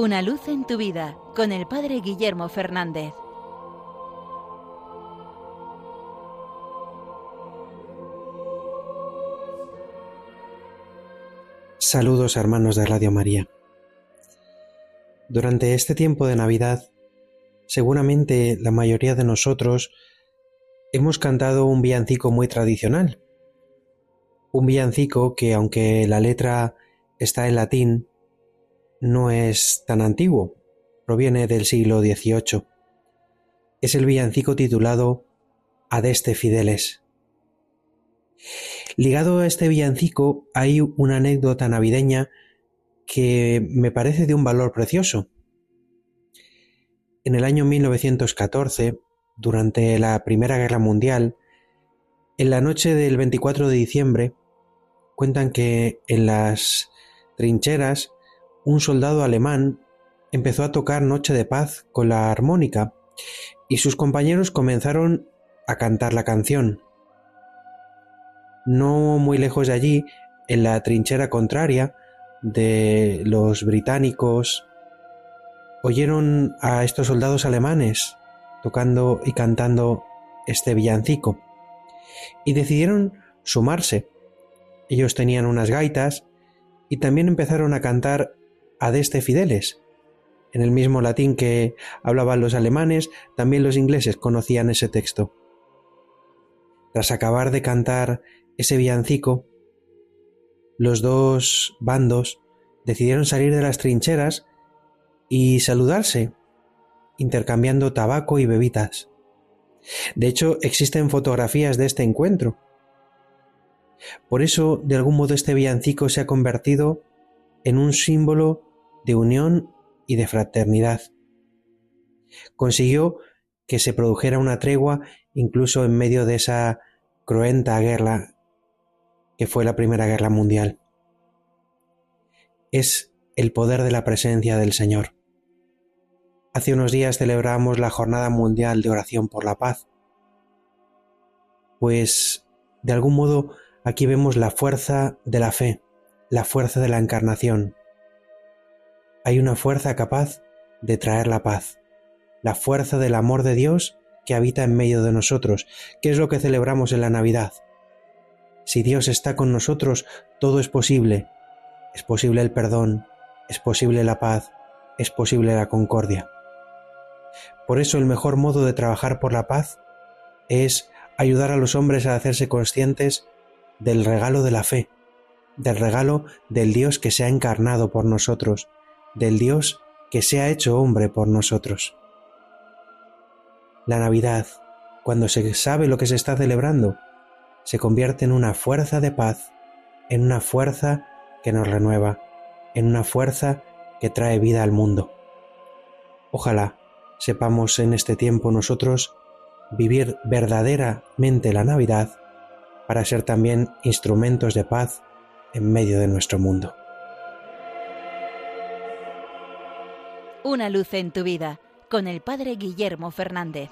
Una luz en tu vida con el Padre Guillermo Fernández. Saludos hermanos de Radio María. Durante este tiempo de Navidad, seguramente la mayoría de nosotros hemos cantado un villancico muy tradicional. Un villancico que aunque la letra está en latín, no es tan antiguo, proviene del siglo XVIII. Es el villancico titulado Adeste Fideles. Ligado a este villancico hay una anécdota navideña que me parece de un valor precioso. En el año 1914, durante la Primera Guerra Mundial, en la noche del 24 de diciembre, cuentan que en las trincheras un soldado alemán empezó a tocar Noche de Paz con la armónica y sus compañeros comenzaron a cantar la canción. No muy lejos de allí, en la trinchera contraria de los británicos, oyeron a estos soldados alemanes tocando y cantando este villancico y decidieron sumarse. Ellos tenían unas gaitas y también empezaron a cantar Adeste Fideles. En el mismo latín que hablaban los alemanes, también los ingleses conocían ese texto. Tras acabar de cantar ese villancico, los dos bandos decidieron salir de las trincheras y saludarse, intercambiando tabaco y bebidas. De hecho, existen fotografías de este encuentro. Por eso, de algún modo, este villancico se ha convertido en un símbolo de unión y de fraternidad. Consiguió que se produjera una tregua incluso en medio de esa cruenta guerra que fue la Primera Guerra Mundial. Es el poder de la presencia del Señor. Hace unos días celebramos la Jornada Mundial de Oración por la Paz. Pues, de algún modo, aquí vemos la fuerza de la fe, la fuerza de la encarnación, hay una fuerza capaz de traer la paz, la fuerza del amor de Dios que habita en medio de nosotros, que es lo que celebramos en la Navidad. Si Dios está con nosotros, todo es posible. Es posible el perdón, es posible la paz, es posible la concordia. Por eso el mejor modo de trabajar por la paz es ayudar a los hombres a hacerse conscientes del regalo de la fe, del regalo del Dios que se ha encarnado por nosotros, del Dios que se ha hecho hombre por nosotros. La Navidad, cuando se sabe lo que se está celebrando, se convierte en una fuerza de paz, en una fuerza que nos renueva, en una fuerza que trae vida al mundo. Ojalá sepamos en este tiempo nosotros vivir verdaderamente la Navidad para ser también instrumentos de paz en medio de nuestro mundo. Una luz en tu vida con el Padre Guillermo Fernández.